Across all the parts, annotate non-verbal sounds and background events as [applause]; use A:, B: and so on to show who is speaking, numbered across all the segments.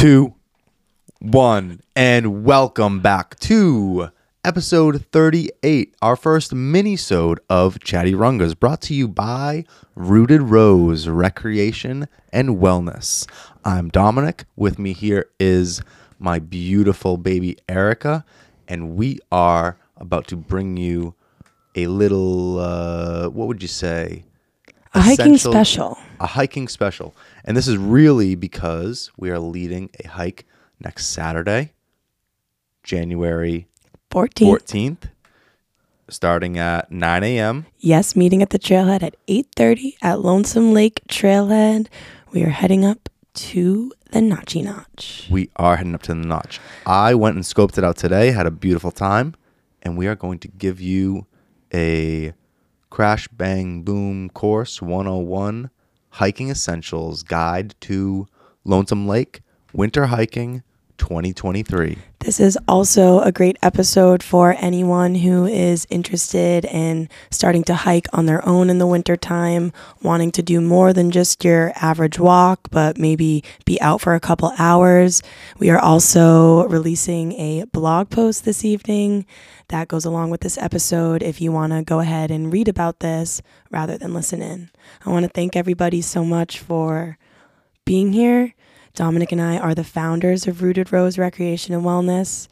A: two, one, and welcome back to episode 38, our first mini-sode of Chatty Rungas, brought to you by Rooted Rose Recreation and Wellness. I'm Dominic. With me here is my beautiful baby Erica, and we are about to bring you a little, uh, what would you say?
B: A hiking special.
A: a hiking special. And this is really because we are leading a hike next Saturday, January
B: 14th.
A: 14th, starting at 9 a.m.
B: Yes, meeting at the trailhead at 8:30 at Lonesome Lake Trailhead. We are heading up to the Notchy Notch.
A: We are heading up to the notch. I went and scoped it out today, had a beautiful time, and we are going to give you a crash bang boom course 101 hiking essentials guide to Lonesome Lake winter hiking 2023.
B: This is also a great episode for anyone who is interested in starting to hike on their own in the wintertime, wanting to do more than just your average walk, but maybe be out for a couple hours. We are also releasing a blog post this evening that goes along with this episode if you want to go ahead and read about this rather than listen in. I want to thank everybody so much for being here. Dominic and I are the founders of Rooted Rose Recreation and Wellness.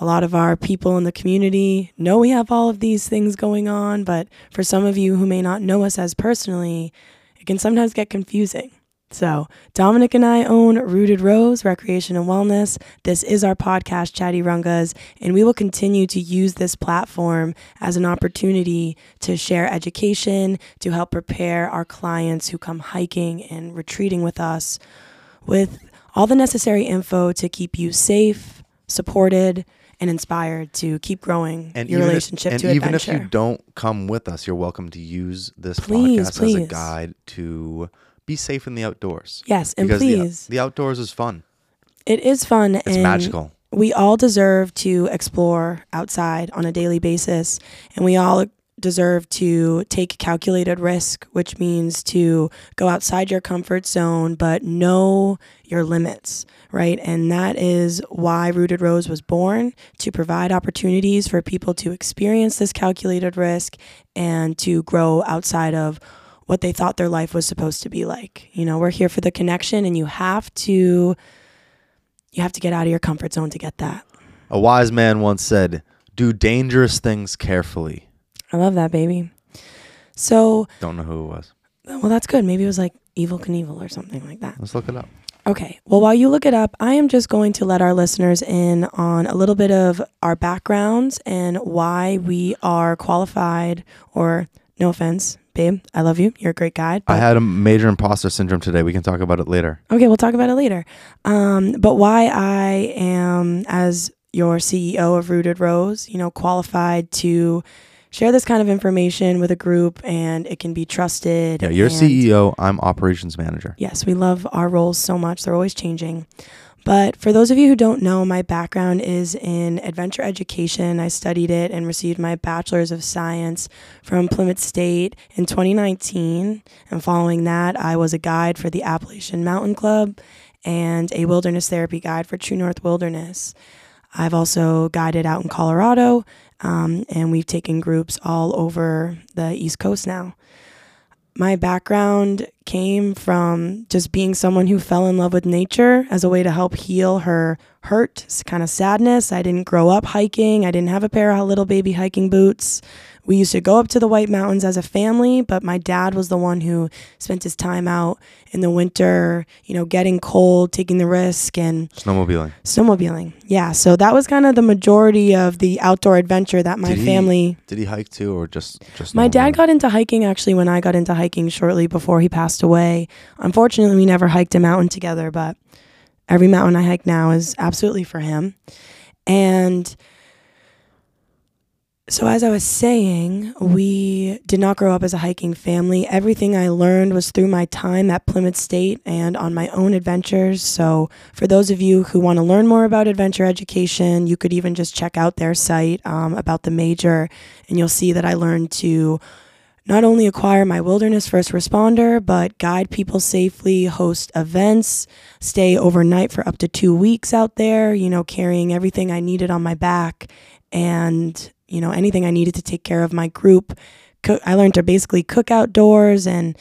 B: A lot of our people in the community know we have all of these things going on, but for some of you who may not know us as personally, it can sometimes get confusing. So, Dominic and I own Rooted Rose Recreation and Wellness. This is our podcast, Chatty Rungas, and we will continue to use this platform as an opportunity to share education, to help prepare our clients who come hiking and retreating with us with all the necessary info to keep you safe, supported, and inspired to keep growing and your
A: even if-
B: relationship
A: and
B: to
A: even
B: adventure.
A: if you don't come with us, you're welcome to use this
B: Please,
A: podcast as a guide to be safe in the outdoors.
B: yes, and
A: because the-
B: please,
A: the, outdoors is fun.
B: it is fun
A: It's magical.
B: we all deserve to explore outside on a daily basis and we all deserve to take calculated risk which means to go outside your comfort zone but know your limits right and that is why rooted rose was born to provide opportunities for people to experience this calculated risk and to grow outside of what they thought their life was supposed to be like you know we're here for the connection and you have to you have to get out of your comfort zone to get that
A: A wise man once said, "Do dangerous things carefully."
B: I love that, baby. So,
A: Don't know who it was.
B: well, that's good. Maybe it was like Evel Knievel or something like that.
A: Let's look it up.
B: Okay. Well, while you look it up, I am just going to let our listeners in on a little bit of our backgrounds and why we are qualified, or no offense, babe, I love you. You're a great guide.
A: I had a major imposter syndrome today. We can talk about it later.
B: Okay, we'll talk about it later. Um, but why I am, as your CEO of Rooted Rose, you know, qualified to share this kind of information with a group and it can be trusted.
A: Yeah, you're CEO. I'm operations manager.
B: Yes, we love our roles so much. They're always changing. But for those of you who don't know, my background is in adventure education. I studied it and received my bachelor's of science from Plymouth State in 2019. And following that, I was a guide for the Appalachian Mountain Club and a wilderness therapy guide for True North Wilderness. I've also guided out in Colorado, um, and we've taken groups all over the East Coast now. My background came from just being someone who fell in love with nature as a way to help heal her hurt, kind of sadness. I didn't grow up hiking. I didn't have a pair of little baby hiking boots. We used to go up to the White Mountains as a family, but my dad was the one who spent his time out in the winter, you know, getting cold, taking the risk, and
A: Snowmobiling.
B: snowmobiling. Yeah, so that was kind of the majority of the outdoor adventure that my
A: Did he-
B: family
A: Did he hike too, or just just?
B: my dad got into hiking actually when I got into hiking shortly before he passed away. Unfortunately, we never hiked a mountain together, but every mountain I hike now is absolutely for him. And so, as I was saying, we did not grow up as a hiking family. Everything I learned was through my time at Plymouth State and on my own adventures. So, for those of you who want to learn more about adventure education, you could even just check out their site um, about the major, and you'll see that I learned to not only acquire my wilderness first responder, but guide people safely, host events, stay overnight for up to two weeks out there, you know, carrying everything I needed on my back and, you know, anything I needed to take care of my group. I learned to basically cook outdoors and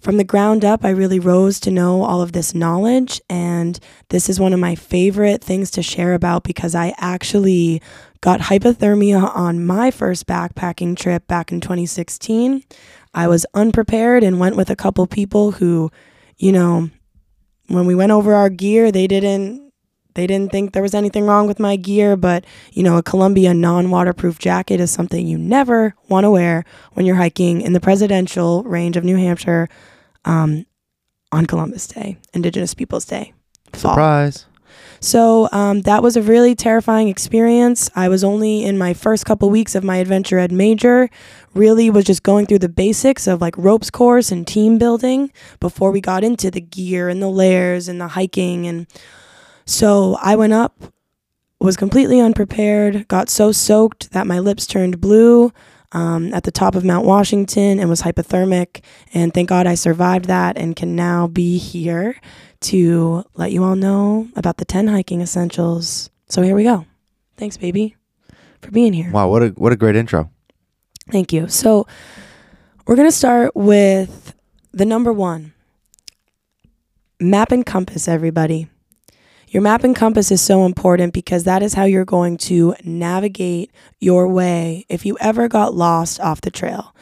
B: from the ground up, I really rose to know all of this knowledge. And this is one of my favorite things to share about because I actually got hypothermia on my first backpacking trip back in 2016. I was unprepared and went with a couple people who, you know, when we went over our gear, they didn't they didn't think there was anything wrong with my gear, but you know, a Columbia non-waterproof jacket is something you never want to wear when you're hiking in the presidential range of New Hampshire um, on Columbus Day, Indigenous Peoples Day. Fall.
A: Surprise.
B: So um, that was a really terrifying experience. I was only in my first couple weeks of my adventure ed major. Really was just going through the basics of like ropes course and team building before we got into the gear and the layers and the hiking. And so I went up, was completely unprepared, got so soaked that my lips turned blue. Um, at the top of Mount Washington and was hypothermic. And thank God I survived that and can now be here to let you all know about the 10 hiking essentials. So here we go. Thanks, baby, for being here.
A: Wow, what a what a great intro.
B: Thank you. So we're going to start with the number one map and compass, everybody. Your map and compass is so important because that is how you're going to navigate your way if you ever got lost off the trail.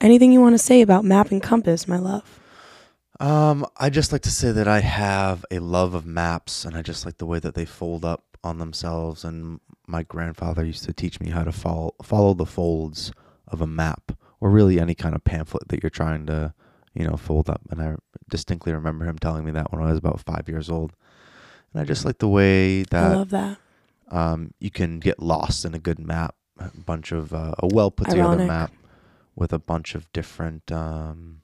B: Anything you want to say about map and compass, my love?
A: Um, I just like to say that I have a love of maps, and I just like the way that they fold up on themselves. And my grandfather used to teach me how to follow follow the folds of a map, or really any kind of pamphlet that you're trying to, you know, fold up. And I distinctly remember him telling me that when I was about five years old. And I just like the way
B: I
A: that
B: love that.
A: um, you can get lost in a good map, a bunch of uh, a well put together
B: Ironic.
A: map with a bunch of different um,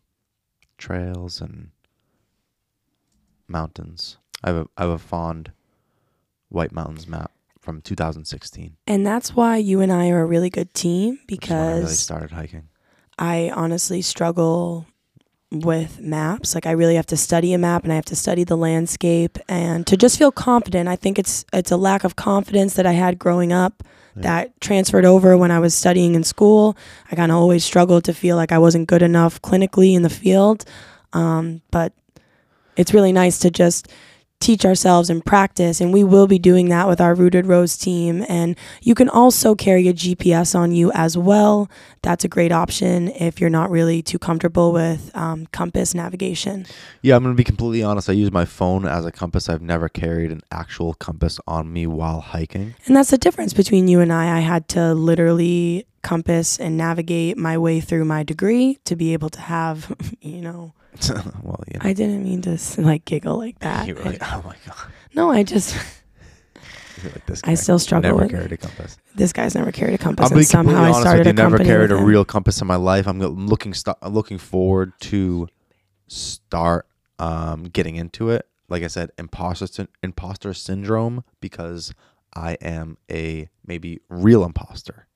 A: trails and mountains. I have a, I have a fond White Mountains map from 2016.
B: And that's why you and I are a really good team
A: which is when I really
B: because
A: started hiking.
B: I honestly struggle with maps. Like I really have to study a map and I have to study the landscape and to just feel confident. I think it's it's a lack of confidence that I had growing up
A: Yeah.
B: that transferred over when I was studying in school. I kind of always struggled to feel like I wasn't good enough clinically in the field. Um, but it's really nice to just teach ourselves and practice and we will be doing that with our rooted rose team and you can also carry a gps on you as well that's a great option if you're not really too comfortable with um, compass navigation
A: Yeah, I'm gonna be completely honest. I use my phone as a compass. I've never carried an actual compass on me while hiking.
B: and that's the difference between you and i i had to literally compass and navigate my way through my degree to be able to have [laughs] you know [laughs]
A: well, you know,
B: i didn't mean to like giggle like [laughs] that
A: you were like, oh my god,
B: no i just
A: like this.
B: I still struggle
A: Never
B: with it.
A: carried a compass.
B: this guy's never carried a compass and somehow i started
A: with you.
B: a
A: Never carried a real compass in my life. I'm looking st- looking forward to start um, getting into it. Like I said, imposter syn- imposter syndrome because I am a maybe real imposter.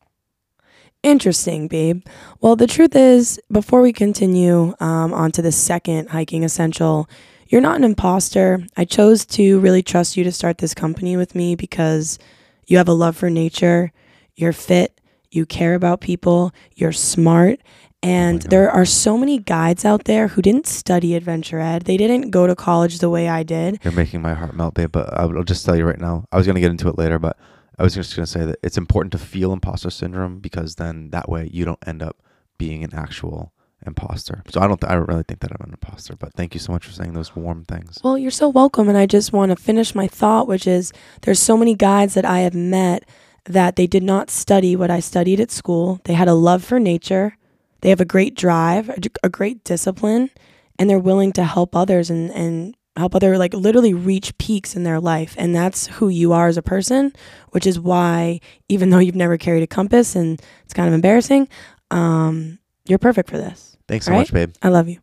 B: Interesting, babe. Well, the truth is, before we continue um, on to the second hiking essential, you're not an imposter. I chose to really trust you to start this company with me because you have a love for nature, you're fit, you care about people, you're smart. And
A: God.
B: there are so many guides out there who didn't study adventure ed. They didn't go to college the way I did.
A: You're making my heart melt, babe. But I will just tell you right now. I was gonna get into it later, but I was just gonna say that it's important to feel imposter syndrome because then that way you don't end up being an actual imposter. So I don't. Th- I don't really think that I'm an imposter. But thank you so much for saying those warm things.
B: Well, you're so welcome. And I just want to finish my thought, which is there's so many guides that I have met that they did not study what I studied at school. They had a love for nature, they have a great drive, a, a great discipline, and they're willing to help others and, and help other, like literally reach peaks in their life. And that's who you are as a person, which is why, even though you've never carried a compass and it's kind of embarrassing, um, you're perfect for this.
A: Thanks so
B: Right?
A: much, babe.
B: I love you.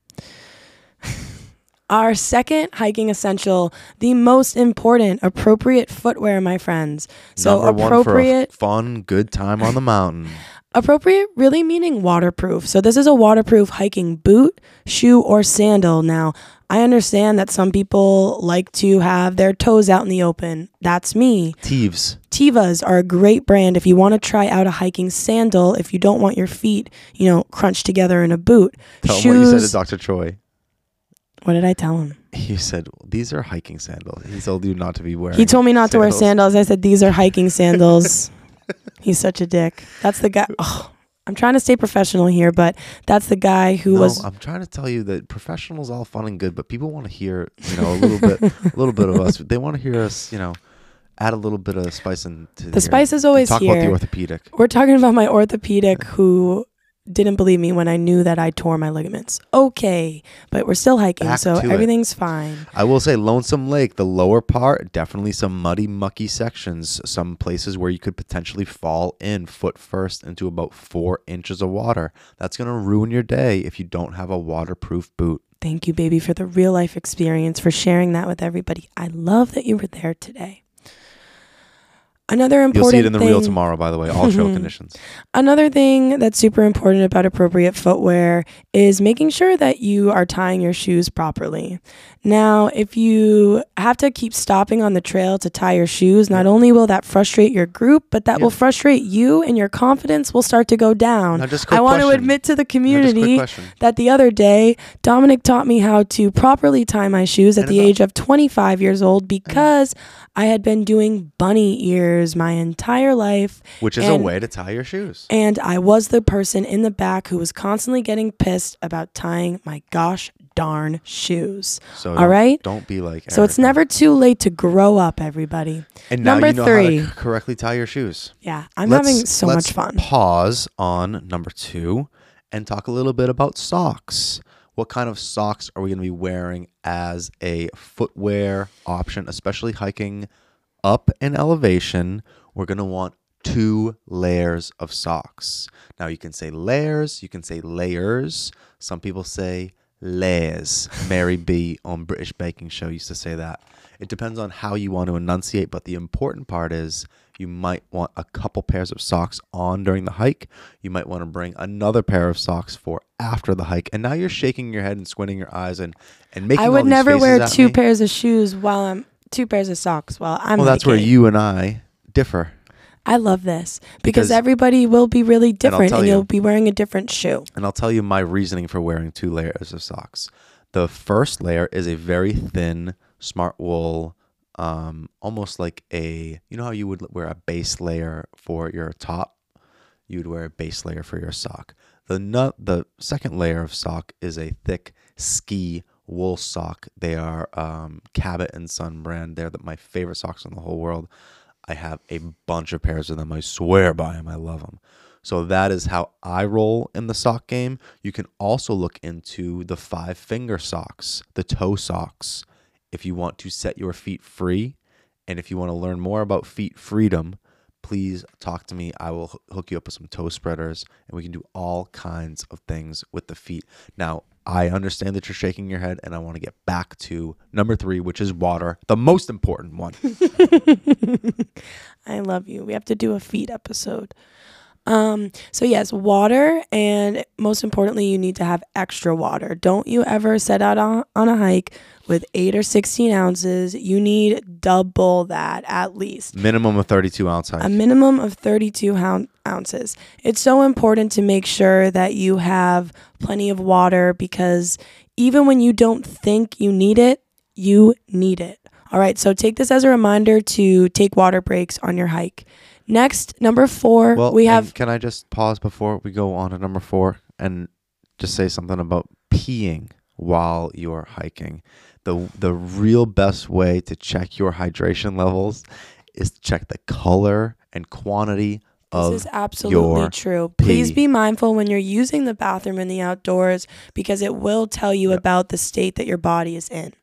B: [laughs] Our second hiking essential, the most important, appropriate footwear, my friends. So
A: Number one for a
B: appropriate,
A: fun, good time on the mountain. [laughs]
B: Appropriate really meaning waterproof. So this is a waterproof hiking boot, shoe, or sandal. Now, I understand that some people like to have their toes out in the open. That's me.
A: Tevas.
B: Tevas are a great brand if you want to try out a hiking sandal if you don't want your feet, you know, crunched together in a boot.
A: Tell him what you said to Dr. Troy.
B: What did I tell him?
A: He said, These are hiking sandals. He told you not to be wearing
B: He told me not to wear
A: sandals.
B: sandals. I said these are hiking [laughs] sandals. He's such a dick. That's the guy. [laughs] Oh, I'm trying to stay professional here, but that's the guy who
A: No,
B: was
A: I'm trying to tell you that professionals all fun and good, but people want to hear, you know, a little bit, a little bit of us. They want to hear us, you know, add a little bit of spice into
B: the spice is always
A: Talk
B: here.
A: about the orthopedic.
B: We're talking about my orthopedic who didn't believe me when I knew that I tore my ligaments. Okay, but we're still hiking,
A: Back
B: so
A: to it.
B: everything's fine.
A: I will say Lonesome Lake, the lower part, definitely some muddy, mucky sections, some places where you could potentially fall in foot first into about four inches of water. That's going to ruin your day if you don't have a waterproof boot.
B: Thank you, baby, for the real life experience, for sharing that with everybody. I love that you were there today. Another important
A: You'll see it in the
B: thing,
A: reel tomorrow, by the way, all trail [laughs] conditions.
B: Another thing that's super important about appropriate footwear is making sure that you are tying your shoes properly. Now, if you have to keep stopping on the trail to tie your shoes, not only will that frustrate your group, but that
A: Yeah.
B: will frustrate you and your confidence will start to go down.
A: Now, just a quick
B: I want to admit to the
A: Now, just a quick
B: community
A: question.
B: that the other day, Dominic taught me how to properly tie my shoes at
A: And
B: the age of 25 years old because I had been doing bunny ears my entire life.
A: Which is
B: and-
A: a way to tie your shoes.
B: And I was the person in the back who was constantly getting pissed about tying my gosh darn shoes.
A: So
B: All
A: don't-
B: right?
A: don't be like.
B: So it's never too late to grow up, everybody.
A: And now
B: number
A: you know
B: three.
A: correctly tie your shoes.
B: Yeah, I'm
A: Let's-
B: having so much fun.
A: Pause on number two and talk a little bit about socks. What kind of socks are we going to be wearing as a footwear option, especially hiking up in elevation? We're going to want two layers of socks. Now, you can say layers, you can say layers. Some people say layers. Mary B on British Baking Show used to say that. It depends on how you want to enunciate, but the important part is you might want a couple pairs of socks on during the hike. You might want to bring another pair of socks for after the hike. And now you're shaking your head and squinting your eyes and and making
B: I would never wear two
A: me.
B: pairs of shoes while I'm two pairs of socks while I'm
A: Well, that's where you and I differ.
B: I love this because,
A: Because-
B: everybody will be really different
A: tell
B: and
A: you.
B: you'll be wearing a different shoe.
A: And I'll tell you my reasoning for wearing two layers of socks. The first layer is a very thin smart wool, um, almost like a you know how you would wear a base layer for your top, you would wear a base layer for your sock. The nut, the second layer of sock is a thick ski wool sock. They are um, Cabot and Sun brand. They're the, my favorite socks in the whole world. I have a bunch of pairs of them. I swear by them. I love them. So that is how I roll in the sock game. You can also look into the five finger socks, the toe socks, if you want to set your feet free. And if you want to learn more about feet freedom, please talk to me. I will hook you up with some toe spreaders and we can do all kinds of things with the feet. Now, I understand that you're shaking your head, and I want to get back to number three, which is water, the most important one. [laughs]
B: I love you. We have to do a feet episode. Um, so yes, water and most importantly, you need to have extra water. Don't you ever set out on, on a hike with eight or 16 ounces. You need double that at least.
A: Minimum of 32 ounce hike.
B: A minimum of 32 houn- ounces. It's so important to make sure that you have plenty of water because even when you don't think you need it, you need it. All right, so take this as a reminder to take water breaks on your hike. Next, number four,
A: Well,
B: we have
A: Can I just pause before we go on to number four and just say something about peeing while you're hiking? the The real best way to check your hydration levels is to check the color and quantity of
B: This is absolutely
A: your
B: true. Please be mindful when you're using the bathroom in the outdoors because it will tell you
A: Yep.
B: about the state that your body is in.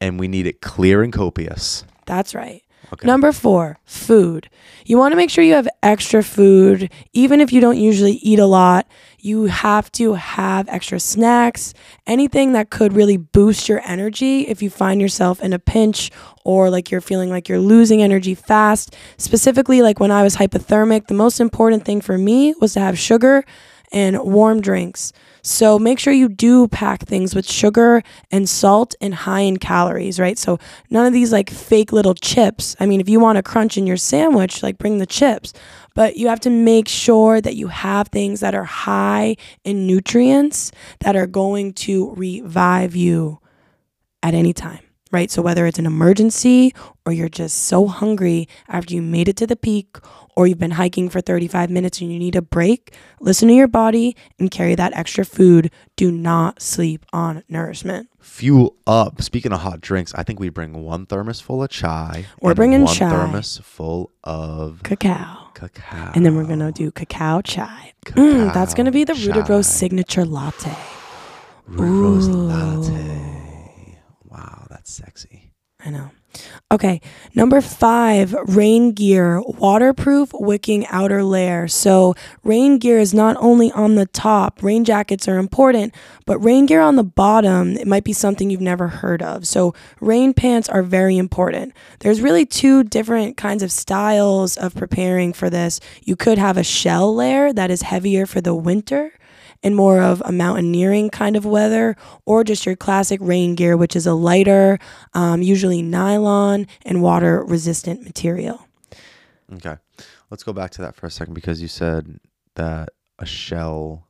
A: and we need it clear and copious.
B: That's right.
A: Okay.
B: Number four, food. You want to make sure you have extra food, even if you don't usually eat a lot. You have to have extra snacks, anything that could really boost your energy if you find yourself in a pinch or like you're feeling like you're losing energy fast. Specifically, like when I was hypothermic, the most important thing for me was to have sugar and warm drinks. So make sure you do pack things with sugar and salt and high in calories, right? So none of these like fake little chips. I mean, if you want a crunch in your sandwich, like bring the chips. But you have to make sure that you have things that are high in nutrients that are going to revive you at any time, right? So whether it's an emergency or you're just so hungry after you made it to the peak or you've been hiking for 35 minutes and you need a break, listen to your body and carry that extra food. Do not sleep on nourishment.
A: Fuel up. Speaking of hot drinks, I think we bring one thermos full of chai.
B: We're bringing
A: one
B: chai.
A: thermos full of
B: Cacao.
A: cacao.
B: And then we're going to do cacao chai. Mm, that's going to be the Rose signature latte.
A: Rooted latte. Sexy.
B: I know. Okay, number five, rain gear, waterproof wicking outer layer. So, rain gear is not only on the top, rain jackets are important, but rain gear on the bottom, it might be something you've never heard of. So, rain pants are very important. There's really two different kinds of styles of preparing for this. You could have a shell layer that is heavier for the winter and more of a mountaineering kind of weather, or just your classic rain gear, which is a lighter, um, usually nylon and water resistant material.
A: Okay. Let's go back to that for a second because you said that a shell.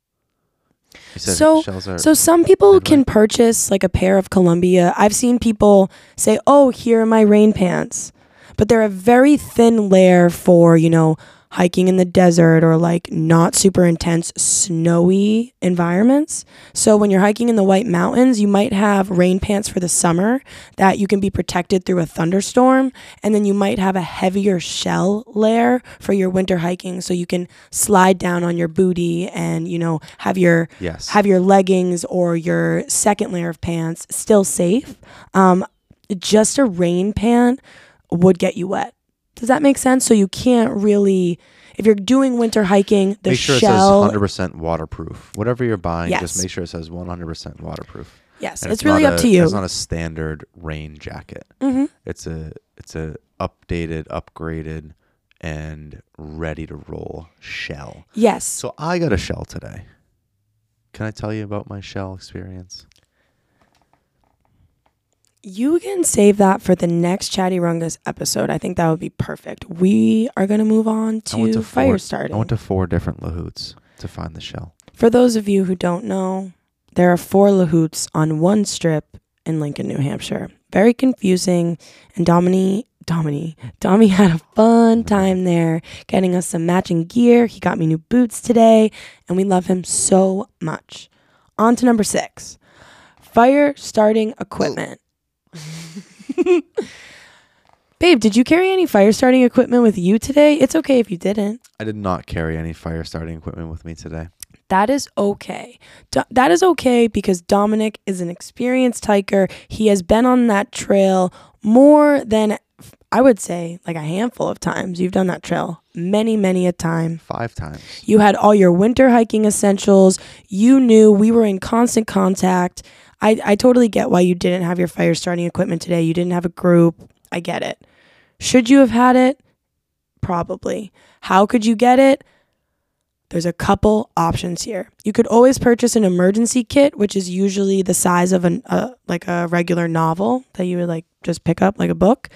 B: So- So some people can purchase like a pair of Columbia. I've seen people say, "Oh, here are my rain pants," but they're a very thin layer for you know hiking in the desert or like not super intense snowy environments. So when you're hiking in the White Mountains, you might have rain pants for the summer that you can be protected through a thunderstorm, and then you might have a heavier shell layer for your winter hiking, so you can slide down on your booty and you know have your
A: yes.
B: have your leggings or your second layer of pants still safe. Um, just a rain pant would get you wet. Does that make sense? So you can't really, if you're doing winter hiking, the
A: make sure
B: shell.
A: it says 100% waterproof. Whatever you're buying,
B: Yes.
A: just make sure it says 100% waterproof.
B: yes,
A: And
B: it's, really up
A: a-
B: to you.
A: It's not a standard rain jacket.
B: hmm
A: It's a it's a updated, upgraded, and ready to roll shell.
B: Yes.
A: So I got a shell today. Can I tell you about my shell experience?
B: You can save that for the next Chatty Rungas episode. I think that would be perfect. We are going to move on to
A: to
B: fire
A: four-
B: starting.
A: I went to four different Lahouts to find the shell.
B: For those of you who don't know, there are four Lahouts on one strip in Lincoln, New Hampshire. Very confusing. And Domini, Domini, Dommy [laughs] had a fun mm-hmm. time there getting us some matching gear. He got me new boots today, and we love him so much. On to number six fire starting equipment. [laughs] Babe, did you carry any fire starting equipment with you today? It's okay if you didn't.
A: I did not carry any fire starting equipment with me today.
B: That is okay. Do- that is okay because Dominic is an experienced hiker. He has been on that trail more than I would say like a handful of times. You've done that trail many, many a time.
A: Five times.
B: You had all your winter hiking essentials. You knew we were in constant contact. I, I totally get why you didn't have your fire starting equipment today. You didn't have a group. I get it. Should you have had it? Probably. How could you get it? There's a couple options here. You could always purchase an emergency kit, which is usually the size of an uh, like a regular novel that you would like just pick up like a book,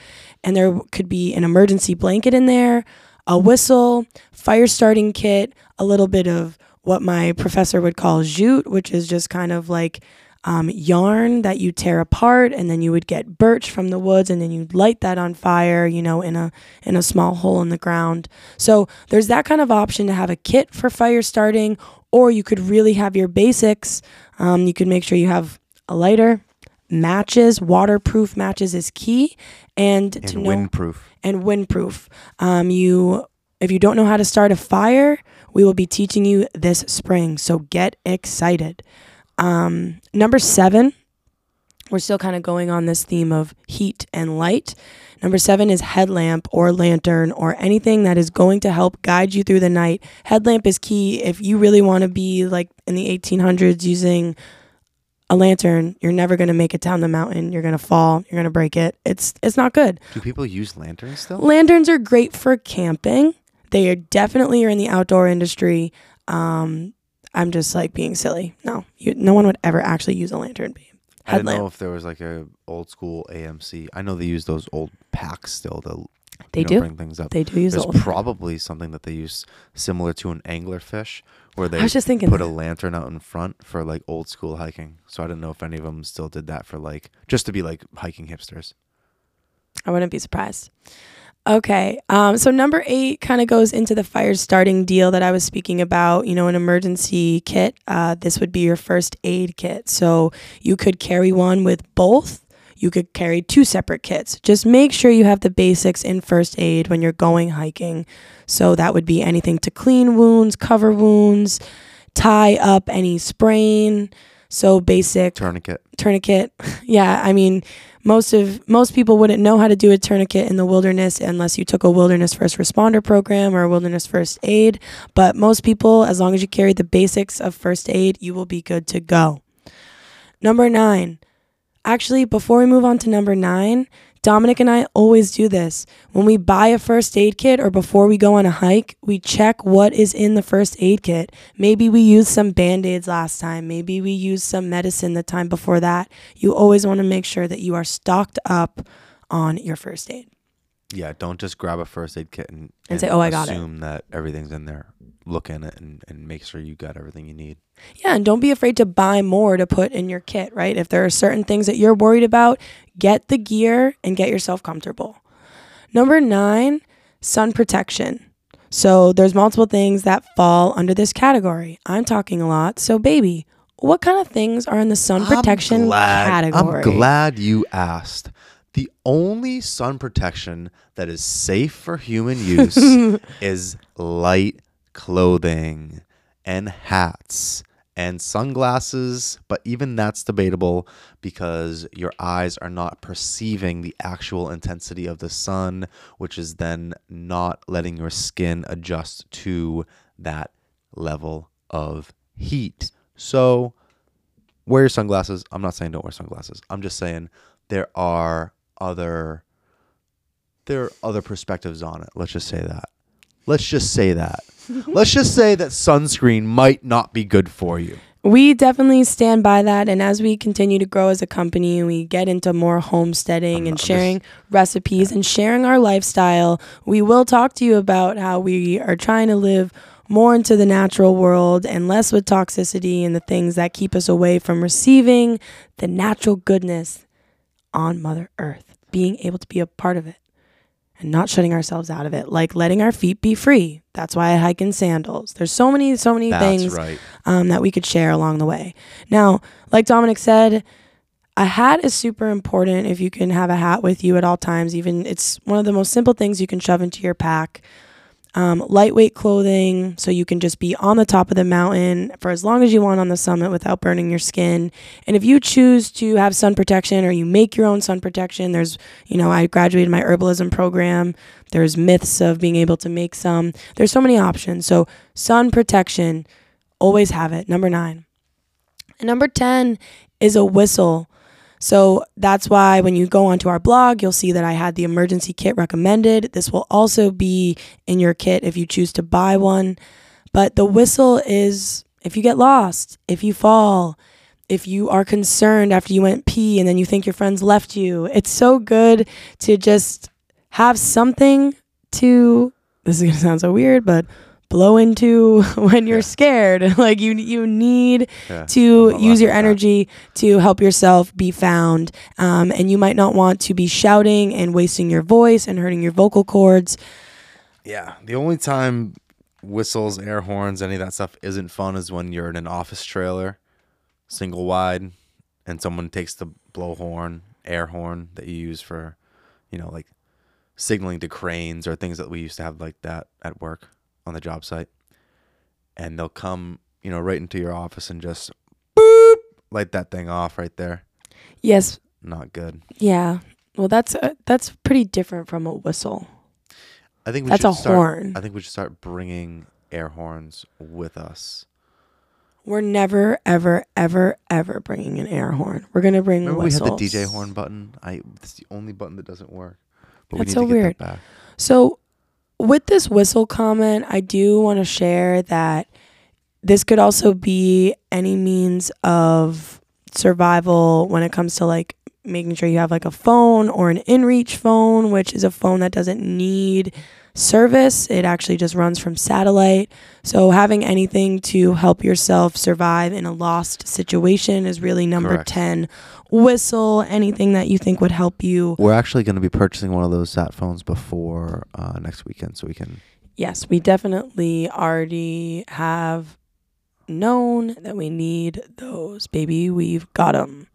B: and there could be an emergency blanket in there, a whistle, fire starting kit, a little bit of what my professor would call jute, which is just kind of like um, yarn that you tear apart, and then you would get birch from the woods, and then you'd light that on fire, you know, in a in a small hole in the ground. So there's that kind of option to have a kit for fire starting, or you could really have your basics. Um, you could make sure you have a lighter, matches, waterproof matches is key, and, to
A: And
B: know
A: windproof.
B: and windproof. Um, you, if you don't know how to start a fire, we will be teaching you this spring. So get excited. Um, number seven, we're still kind of going on this theme of heat and light. Number seven is headlamp or lantern or anything that is going to help guide you through the night. Headlamp is key if you really want to be like in the 1800s using a lantern. You're never going to make it down the mountain. You're going to fall. You're going to break it. It's it's not good.
A: Do people use lanterns still?
B: Lanterns are great for camping. They are definitely are in the outdoor industry. Um, I'm just like being silly. No, you, no one would ever actually use a lantern. babe.
A: I didn't know if there was like a old school AMC. I know they use those old packs still to
B: They
A: you know,
B: do.
A: bring things up.
B: They do use
A: There's
B: old.
A: probably something that they use similar to an anglerfish, where they
B: I was just thinking.
A: put a
B: that.
A: lantern out in front for like old school hiking. So I didn't know if any of them still did that for like just to be like hiking hipsters.
B: I wouldn't be surprised. Okay. Um, so number eight kind of goes into the fire starting deal that I was speaking about. You know, an emergency kit. Uh, this would be your first aid kit. So you could carry one with both. You could carry two separate kits. Just make sure you have the basics in first aid when you're going hiking. So that would be anything to clean wounds, cover wounds, tie up any sprain. So basic
A: Tourniquet.
B: tourniquet. [laughs] yeah, I mean, most of most people wouldn't know how to do a tourniquet in the wilderness unless you took a wilderness first responder program or a wilderness first aid. But most people, as long as you carry the basics of first aid, you will be good to go. Number nine. Actually, before we move on to number nine, Dominic and I always do this. When we buy a first aid kit or before we go on a hike, we check what is in the first aid kit. Maybe we used some band aids last time. Maybe we used some medicine the time before that. You always want to make sure that you are stocked up on your first aid.
A: Yeah, don't just grab a first aid kit and,
B: And say, "Oh, I got it."
A: assume that everything's in there. Look in it and, and make sure you got everything you need.
B: Yeah, and don't be afraid to buy more to put in your kit, right? If there are certain things that you're worried about, get the gear and get yourself comfortable. Number nine, sun protection. So there's multiple things that fall under this category. I'm talking a lot. So, baby, what kind of things are in the sun protection
A: I'm glad,
B: category?
A: I'm glad you asked. The only sun protection that is safe for human use [laughs] is light clothing and hats and sunglasses, but even that's debatable because your eyes are not perceiving the actual intensity of the sun, which is then not letting your skin adjust to that level of heat. So, wear your sunglasses. I'm not saying don't wear sunglasses. I'm just saying there are other there are other perspectives on it. Let's just say that. Let's just say that. [laughs] Let's just say that sunscreen might not be good for you.
B: We definitely stand by that. And as we continue to grow as a company and we get into more homesteading and sharing recipes and sharing our lifestyle, we will talk to you about how we are trying to live more into the natural world and less with toxicity and the things that keep us away from receiving the natural goodness on Mother Earth, being able to be a part of it and not shutting ourselves out of it, like letting our feet be free. That's why I hike in sandals. There's so many, so many
A: That's
B: things
A: right.
B: um, that we could share along the way. Now, like Dominic said, a hat is super important if you can have a hat with you at all times. Even it's one of the most simple things you can shove into your pack. Um, lightweight clothing, so you can just be on the top of the mountain for as long as you want on the summit without burning your skin. And if you choose to have sun protection or you make your own sun protection, there's, you know, I graduated my herbalism program. There's myths of being able to make some. There's so many options. So, sun protection, always have it. Number nine. And number 10 is a whistle. So that's why when you go onto our blog, you'll see that I had the emergency kit recommended. This will also be in your kit if you choose to buy one. But the whistle is if you get lost, if you fall, if you are concerned after you went pee and then you think your friends left you. It's so good to just have something to this is going to sound so weird, but blow into [laughs] when you're
A: Yeah.
B: scared. [laughs] like you you need
A: Yeah.
B: to use your
A: like that.
B: energy to help yourself be found. Um, and you might not want to be shouting and wasting your voice and hurting your vocal cords.
A: Yeah. The only time whistles, air horns, any of that stuff isn't fun is when you're in an office trailer, single wide, and someone takes the blow horn, air horn that you use for, you know, like signaling to cranes or things that we used to have like that at work on the job site. And they'll come, you know, right into your office and just boop, light that thing off right there.
B: Yes,
A: Not good.
B: yeah. Well, that's uh, that's pretty different from a whistle.
A: I think we
B: That's
A: should
B: a
A: start,
B: horn.
A: I think we should start bringing air horns with us.
B: We're never, ever, ever, ever bringing an air horn. We're gonna bring
A: Remember
B: whistles.
A: we had the DJ horn button? I it's the only button that doesn't work. But
B: That's
A: we
B: so
A: to get
B: weird.
A: that back.
B: So, with this whistle comment, I do want to share that this could also be any means of survival when it comes to like making sure you have like a phone or an in-reach phone, which is a phone that doesn't need service. It actually just runs from satellite. So having anything to help yourself survive in a lost situation is really number
A: Correct.
B: 10. Whistle, anything that you think would help you
A: We're actually going to be purchasing one of those sat phones before uh, next weekend, so we can.
B: yes, we definitely already have known that we need those, baby. We've got them.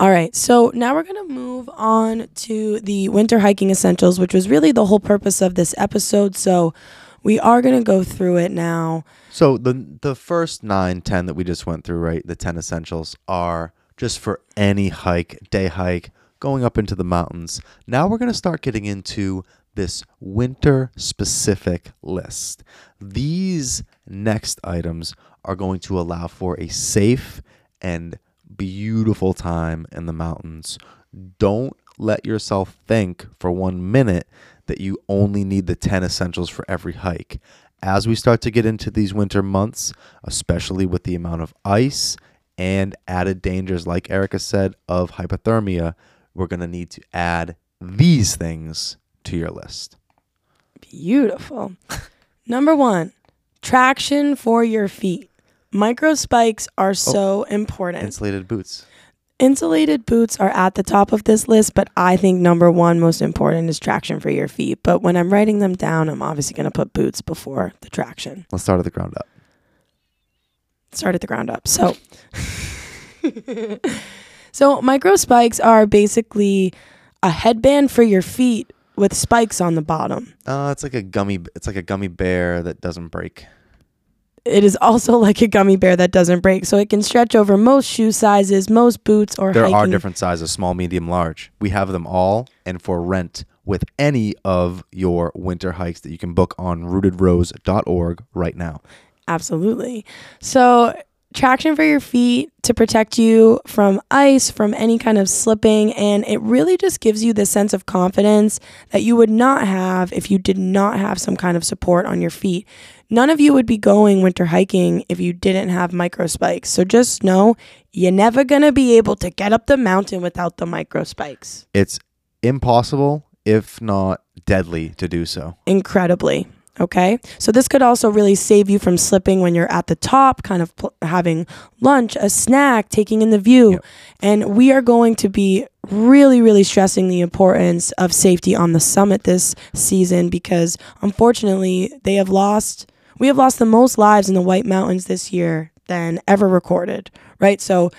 B: All right, so now we're going to move on to the winter hiking essentials, which was really the whole purpose of this episode. So we are going to go through it now.
A: So the the first nine, ten that we just went through, right? The ten essentials are just for any hike, day hike, going up into the mountains. Now we're going to start getting into this winter specific list. These next items are going to allow for a safe and beautiful time in the mountains. Don't let yourself think for one minute that you only need the 10 essentials for every hike. As we start to get into these winter months, especially with the amount of ice and added dangers, like Erica said, of hypothermia, we're going to need to add these things to your list.
B: Beautiful. Number one, traction for your feet. Micro spikes are oh, so important.
A: Insulated boots.
B: Insulated boots are at the top of this list, but I think number one most important is traction for your feet. But when I'm writing them down, I'm obviously going to put boots before the traction.
A: Let's start at the ground up.
B: Start at the ground up. So, [laughs] so micro spikes are basically a headband for your feet with spikes on the bottom.
A: Uh, it's like a gummy. It's like a gummy bear that doesn't break.
B: It is also [laughs] like a gummy bear that doesn't break, so it can stretch over most shoe sizes, most boots, or
A: There
B: hiking.
A: are different sizes: small, medium, large. We have them all, and for rent with any of your winter hikes that you can book on rootedrose.org right now.
B: Absolutely. So, traction for your feet to protect you from ice, from any kind of slipping, and it really just gives you this sense of confidence that you would not have if you did not have some kind of support on your feet. None of you would be going winter hiking if you didn't have micro spikes. So, just know you're never going to be able to get up the mountain without the micro spikes.
A: It's impossible, if not deadly, to do so.
B: incredibly. Okay. So this could also really save you from slipping when you're at the top, kind of pl- having lunch, a snack, taking in the view.
A: Yep.
B: And we are going to be really, really stressing the importance of safety on the summit this season because unfortunately they have lost, we have lost the most lives in the White Mountains this year than ever recorded. Right. So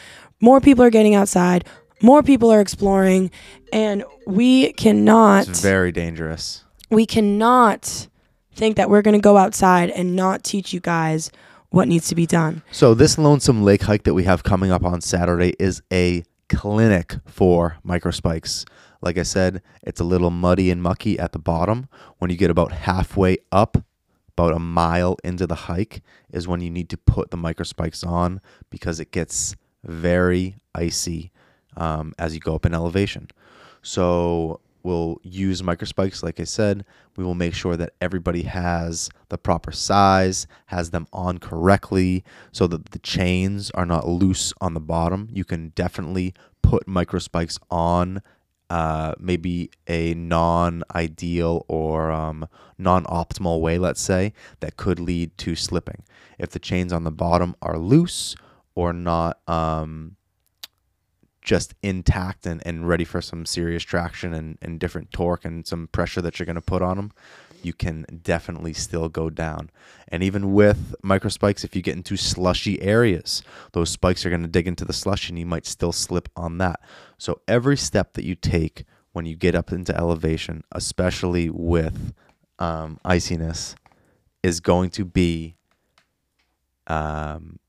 B: more people are getting outside. More people are exploring, and we cannot
A: It's very dangerous.
B: we cannot think that we're going to go outside and not teach you guys what needs to be done.
A: So this lonesome lake hike that we have coming up on Saturday is a clinic for microspikes. Like I said, it's a little muddy and mucky at the bottom. When you get about halfway up, about a mile into the hike, is when you need to put the microspikes on because it gets very icy um, as you go up in elevation. So we'll use microspikes, like I said. We will make sure that everybody has the proper size, has them on correctly, so that the chains are not loose on the bottom. You can definitely put microspikes on. Uh, maybe a non-ideal or um, non-optimal way, let's say, that could lead to slipping. If the chains on the bottom are loose or not um, just intact and, and ready for some serious traction and, and different torque and some pressure that you're going to put on them, you can definitely still go down. And even with microspikes, if you get into slushy areas, those spikes are going to dig into the slush and you might still slip on that. So every step that you take when you get up into elevation, especially with um, iciness, is going to be um,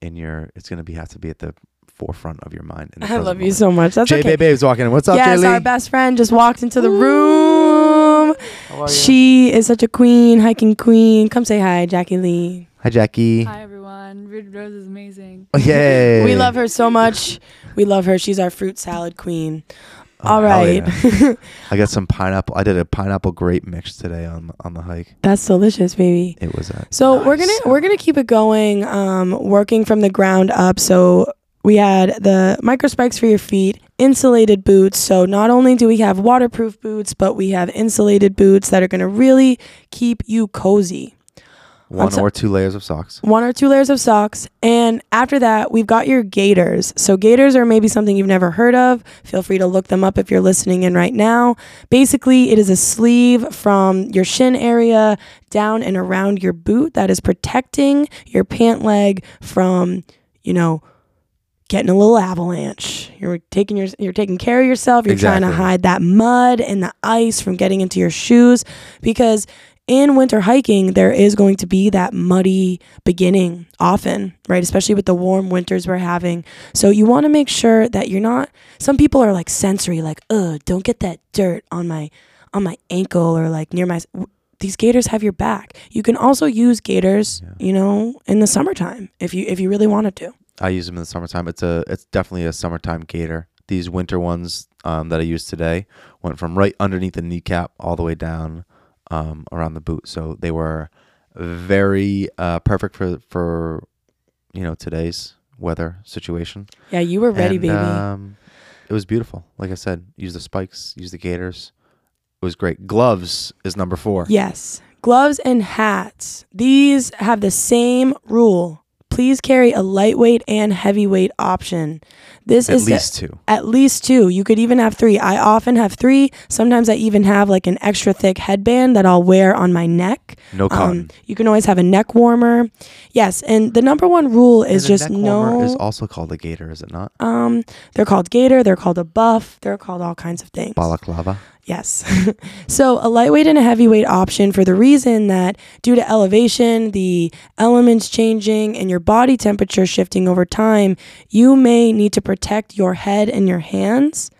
A: in your. It's going to be have to be at the forefront of your mind. in the
B: I
A: present
B: love you so much. That's
A: J
B: okay.
A: Babe's walking in. What's up,
B: yes,
A: Jay
B: our best friend just walked into the room.
A: How are you?
B: She is such a queen, hiking queen. Come say hi, Jackie Lee.
A: Hi, Jackie.
C: Hi everyone. Rooted Rose is amazing. [laughs]
A: Yay.
B: We love her so much. We love her. She's our fruit salad queen.
A: Oh,
B: All
A: hell
B: right.
A: yeah. [laughs] I got some pineapple. I did a pineapple grape mix today on on the hike.
B: That's delicious, baby.
A: It was a
B: So we're gonna we're gonna keep it going, um, working from the ground up. So we had the micro spikes for your feet, insulated boots. So not only do we have waterproof boots, but we have insulated boots that are gonna really keep you cozy.
A: one
B: so-
A: or two layers of socks.
B: One or two layers of socks, and after that, we've got your gaiters. So gaiters are maybe something you've never heard of. Feel free to look them up if you're listening in right now. Basically, it is a sleeve from your shin area down and around your boot that is protecting your pant leg from, you know, getting a little avalanche. You're taking your you're taking care of yourself. You're trying to hide that mud and the ice from getting into your shoes because in winter hiking there is going to be that muddy beginning often, right? Especially with the warm winters we're having. So you want to make sure that you're not some people are like sensory like, "Ugh, don't get that dirt on my on my ankle or like near my these gaiters have your back. You can also use gaiters,
A: Yeah.
B: you know, in the summertime if you if you really wanted to.
A: I use them in the summertime. It's a it's definitely a summertime gaiter. These winter ones um, that I used today went from right underneath the kneecap all the way down um, around the boot. So they were very uh, perfect for for you know today's weather situation.
B: Yeah, you were ready,
A: And,
B: baby.
A: Um, it was beautiful. Like I said, use the spikes, use the gaiters. It was great. Gloves is number four.
B: Yes. Gloves and hats. These have the same rule. Please carry a lightweight and heavyweight option. This is
A: At
B: is
A: least two.
B: at least two. You could even have three. I often have three. Sometimes I even have like an extra thick headband that I'll wear on my neck.
A: No cotton.
B: Um, you can always have a neck warmer. Yes, and the number one rule is
A: And a
B: just
A: neck warmer
B: no.
A: is also called a gaiter, is it not?
B: um, they're called gaiter. They're called a buff. They're called all kinds of things.
A: Balaclava.
B: Yes. [laughs] so a lightweight and a heavyweight option for the reason that due to elevation, the elements changing, and your body temperature shifting over time, you may need to protect your head and your hands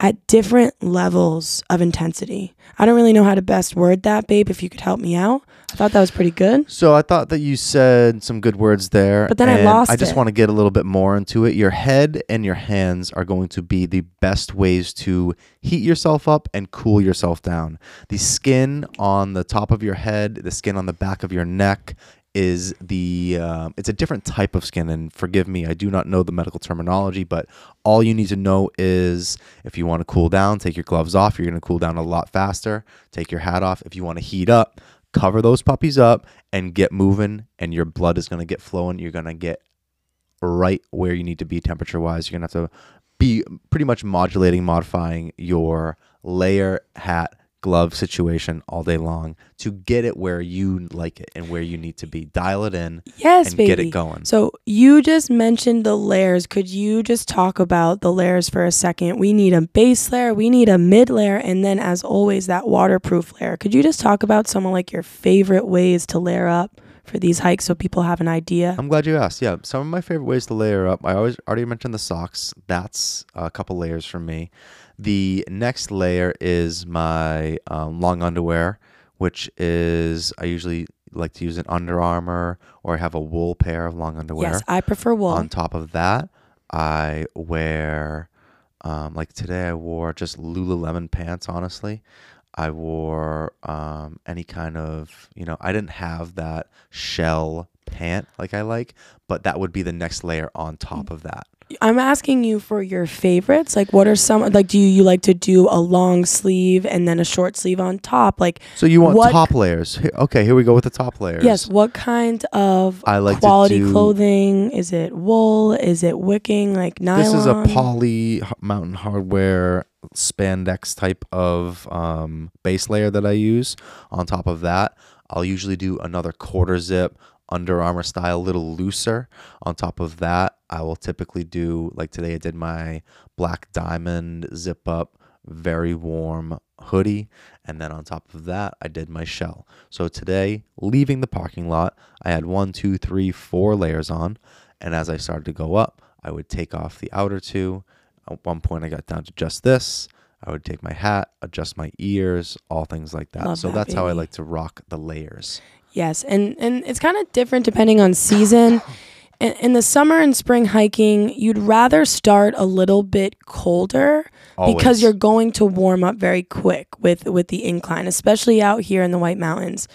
B: at different levels of intensity. I don't really know how to best word that, babe, if you could help me out. I thought that was pretty good.
A: So I thought that you said some good words there.
B: But then I lost
A: I just
B: it.
A: want to get a little bit more into it. Your head and your hands are going to be the best ways to heat yourself up and cool yourself down. The skin on the top of your head, the skin on the back of your neck is the um, it's a different type of skin and forgive me i do not know the medical terminology but all you need to know is if you want to cool down take your gloves off you're going to cool down a lot faster. Take your hat off. If you want to heat up cover those puppies up and get moving and your blood is going to get flowing. You're going to get right where you need to be temperature wise you're going to have to be pretty much modulating modifying your layer hat glove situation all day long to get it where you like it and where you need to be dial it in
B: Yes,
A: and
B: baby.
A: get it going
B: So you just mentioned the layers. Could you just talk about the layers for a second? We need a base layer, we need a mid layer, and then as always that waterproof layer. Could you just talk about some of like your favorite ways to layer up for these hikes so people have an idea?
A: I'm glad you asked. Yeah, some of my favorite ways to layer up. I always already mentioned the socks. That's a couple layers for me. The next layer is my um, long underwear, which is I usually like to use an Under Armour or I have a wool pair of long underwear.
B: yes, I prefer wool.
A: On top of that, I wear, um, like today, I wore just Lululemon pants, honestly. I wore um, any kind of, you know, I didn't have that shell pant like I like, but that would be the next layer on top of that.
B: I'm asking you for your favorites. Like, what are some? Like, do you, you like to do a long sleeve and then a short sleeve on top? Like,
A: So you want
B: What-
A: top layers? Here- Okay, here we go with the top layers.
B: yes. What kind of
A: I like
B: quality
A: do-
B: clothing? Is it wool? Is it wicking? Like nylon?
A: This is a poly Mountain Hardwear spandex type of um, base layer that I use. On top of that, I'll usually do another quarter zip Under Armour style, a little looser. On top of that, I will typically do like today. I did my black diamond zip up, very warm hoodie, and then on top of that, I did my shell. So today, leaving the parking lot, I had one, two, three, four layers on. And as I started to go up, I would take off the outer two. At one point, I got down to just this. I would take my hat, adjust my ears, all things like that.
B: Love
A: so
B: that,
A: that's how I like to rock the layers.
B: Yes, and and it's kind of different depending on season. [laughs] In, in the summer and spring hiking, you'd rather start a little bit colder because you're going to warm up very quick with with the incline, especially out here in the White Mountains.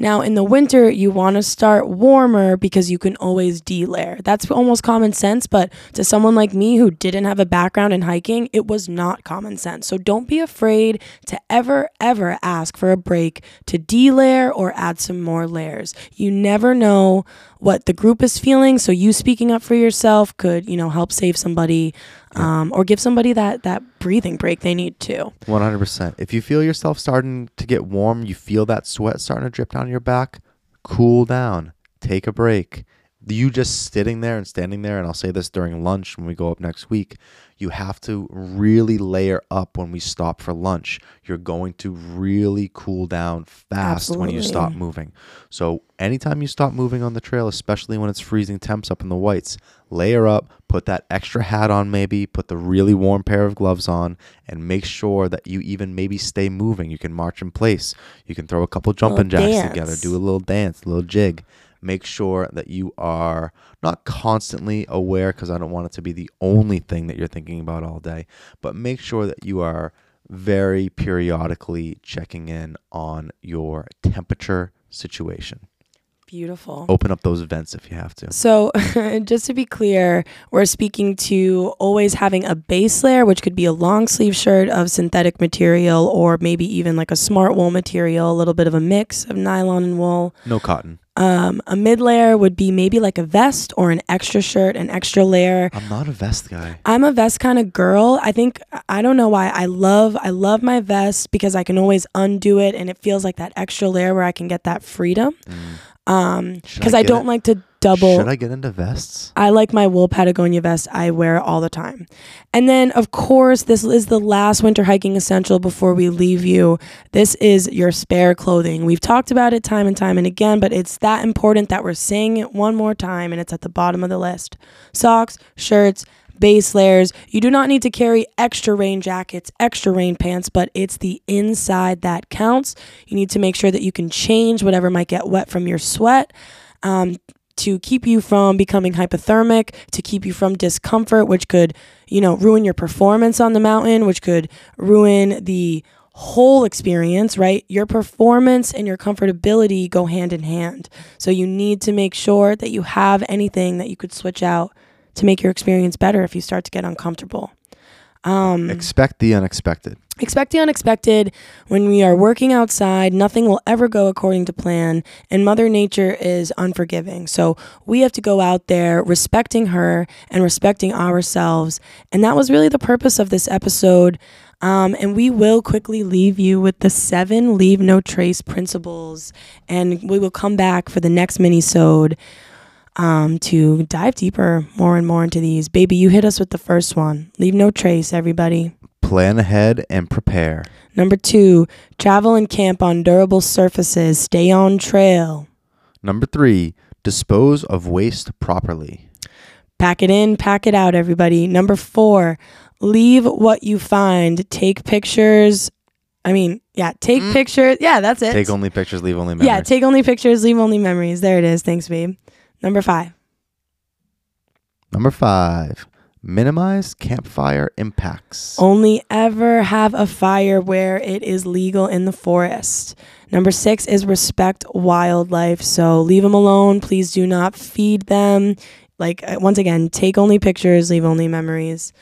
B: Now, in the winter, you want to start warmer because you can always de-layer. That's almost common sense, but to someone like me who didn't have a background in hiking, it was not common sense. So don't be afraid to ever, ever ask for a break to de-layer or add some more layers. You never know what the group is feeling, so you speaking up for yourself could, you know, help save somebody um, or give somebody that that breathing break they need too.
A: 100%. If you feel yourself starting to get warm, you feel that sweat starting to drip down your back, cool down. Take a break. You just sitting there and standing there, and I'll say this during lunch when we go up next week, you have to really layer up when we stop for lunch. You're going to really cool down fast when you stop moving. So, anytime you stop moving on the trail, especially when it's freezing temps up in the whites, layer up, put that extra hat on, maybe, put the really warm pair of gloves on, and make sure that you even maybe stay moving. You can march in place. You can throw a couple jumping jacks together, do a little dance, a little jig. Make sure that you are not constantly aware because I don't want it to be the only thing that you're thinking about all day, but make sure that you are very periodically checking in on your temperature situation.
B: Beautiful.
A: Open up those vents if you have to.
B: So, [laughs] just to be clear, we're speaking to always having a base layer, which could be a long sleeve shirt of synthetic material or maybe even like a smart wool material, a little bit of a mix of nylon and wool.
A: No cotton.
B: Um, a mid layer would be maybe like a vest or an extra shirt, an extra layer.
A: I'm not a vest guy.
B: I'm a vest kind of girl. I think I don't know why I love I love my vest because I can always undo it and it feels like that extra layer where I can get that freedom. Um, because
A: I
B: I, don't
A: it?
B: like to double.
A: Should I get into vests?
B: I like my wool Patagonia vest. I wear it all the time. And then, of course, this is the last winter hiking essential before we leave you. This is your spare clothing. We've talked about it time and time and again, but it's that important that we're saying it one more time and it's at the bottom of the list. Socks, shirts, base layers. You do not need to carry extra rain jackets, extra rain pants, but it's the inside that counts. You need to make sure that you can change whatever might get wet from your sweat. Um, to keep you from becoming hypothermic, to keep you from discomfort, which could, you know, ruin your performance on the mountain, which could ruin the whole experience, right? Your performance and your comfortability go hand in hand. So you need to make sure that you have anything that you could switch out to make your experience better if you start to get uncomfortable. Um,
A: Expect the unexpected.
B: Expect the unexpected. When we are working outside, nothing will ever go according to plan, and Mother Nature is unforgiving. So we have to go out there respecting her and respecting ourselves. And that was really the purpose of this episode. Um, and we will quickly leave you with the seven leave no trace principles. And we will come back for the next mini-sode um, to dive deeper more and more into these. Baby, you hit us with the first one. Leave no trace, everybody.
A: Plan ahead and prepare.
B: Number two, travel and camp on durable surfaces. Stay on trail.
A: Number three, dispose of waste properly.
B: Pack it in, pack it out, everybody. Number four, leave what you find. Take pictures. I mean, yeah, take pictures. Yeah, that's it.
A: Take only pictures, leave only memories.
B: yeah, take only pictures, leave only memories. There it is. Thanks, babe. Number five,
A: Number five, minimize campfire impacts.
B: only ever have a fire where it is legal in the forest. Number six is respect wildlife. So leave them alone. Please do not feed them. Like, uh, once again, take only pictures, leave only memories.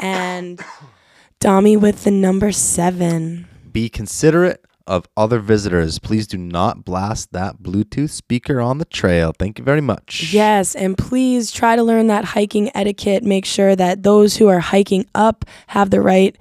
B: And [coughs] Dami with the number seven.
A: Be considerate of other visitors. Please do not blast that Bluetooth speaker on the trail. Thank you very much.
B: Yes, and please try to learn that hiking etiquette. Make sure that those who are hiking up have the right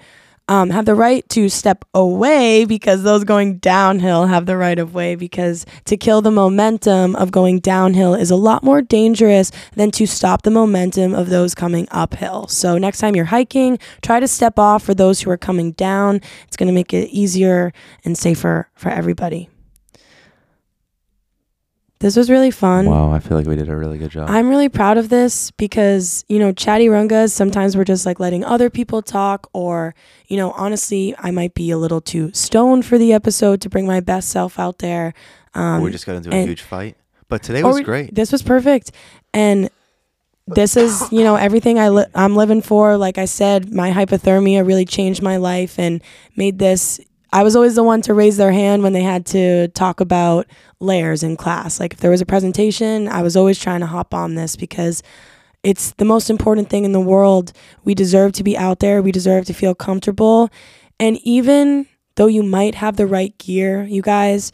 B: um, have the right to step away because those going downhill have the right of way because to kill the momentum of going downhill is a lot more dangerous than to stop the momentum of those coming uphill. So next time you're hiking, try to step off for those who are coming down. It's going to make it easier and safer for everybody. This was really fun.
A: Wow, I feel like we did a really good job.
B: I'm really proud of this because, you know, chatty rungas, sometimes we're just like letting other people talk, or, you know, honestly, I might be a little too stoned for the episode to bring my best self out there. Um,
A: we just got into a
B: and-
A: huge fight. But today was great.
B: This was perfect. And this is, you know, everything I li- I'm living for. Like I said, my hypothermia really changed my life and made this. I was always the one to raise their hand when they had to talk about layers in class. Like if there was a presentation, I was always trying to hop on this because it's the most important thing in the world. We deserve to be out there. We deserve to feel comfortable. And even though you might have the right gear, you guys,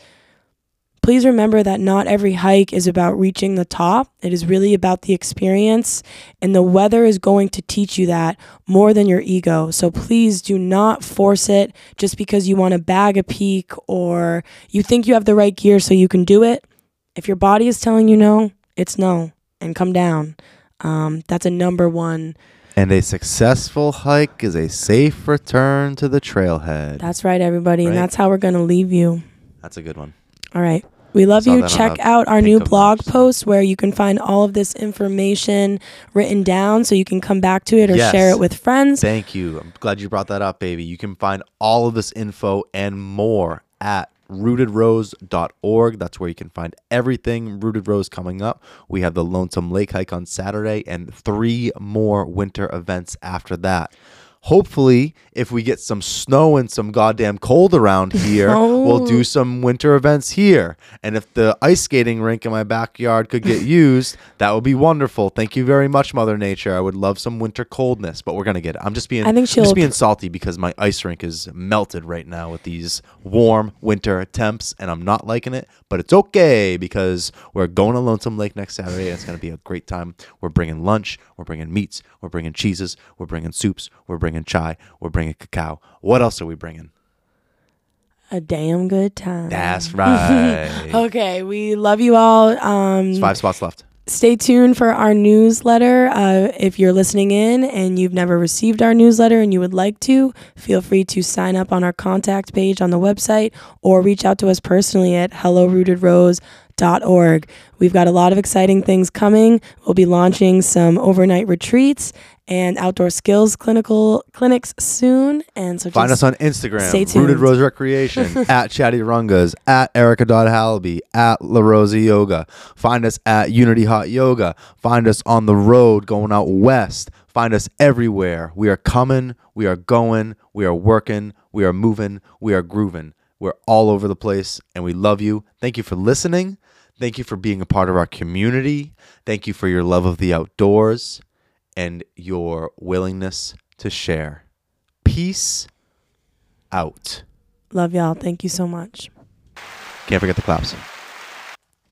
B: please remember that not every hike is about reaching the top. It is really about the experience, and the weather is going to teach you that more than your ego. So please do not force it just because you want to bag a peak or you think you have the right gear so you can do it. If your body is telling you no, it's no, and come down. Um, that's a number one.
A: and a successful hike is a safe return to the trailhead.
B: That's right, everybody, and that's how we're going to leave you.
A: That's a good one.
B: All right. We love
A: Saw
B: you. Check out our new blog
A: Mars.
B: post where you can find all of this information written down so you can come back to it or
A: Yes.
B: share it with friends.
A: Thank you. I'm glad you brought that up, baby. You can find all of this info and more at rootedrose.org. That's where you can find everything Rooted Rose coming up. We have the Lonesome Lake hike on Saturday and three more winter events after that. Hopefully, if we get some snow and some goddamn cold around [laughs] here, we'll do some winter events here. And if the ice skating rink in my backyard could get [laughs] used, that would be wonderful. Thank you very much, Mother Nature. I would love some winter coldness, but we're gonna get it. I'm just being
B: I think
A: I'm just being salty because my ice rink is melted right now with these warm winter temps, and I'm not liking it. But it's okay because we're going to Lonesome Lake next Saturday. And it's going to be a great time. We're bringing lunch, we're bringing meats, we're bringing cheeses, we're bringing soups, we're bringing chai, we're bringing cacao. What else are we bringing?
B: A damn good time.
A: That's [laughs] right.
B: Okay, we love you all. Um,
A: There's five spots left.
B: stay tuned for our newsletter. Uh, if you're listening in and you've never received our newsletter and you would like to, feel free to sign up on our contact page on the website or reach out to us personally at hellorootedrose.org. We've got a lot of exciting things coming. We'll be launching some overnight retreats and outdoor skills clinical clinics soon. And so
A: Find
B: just
A: us on Instagram,
B: stay tuned.
A: Rooted Rose Recreation, [laughs] at Chatty Rungas, at Erica Erica.Hallaby, at La Rosa Yoga. Find us at Unity Hot Yoga. Find us on the road going out west. Find us everywhere. We are coming, we are going, we are working, we are moving, we are grooving. We're all over the place, and we love you. Thank you for listening. Thank you for being a part of our community. Thank you for your love of the outdoors and your willingness to share. Peace out.
B: love y'all. Thank you so much.
A: Can't forget the claps.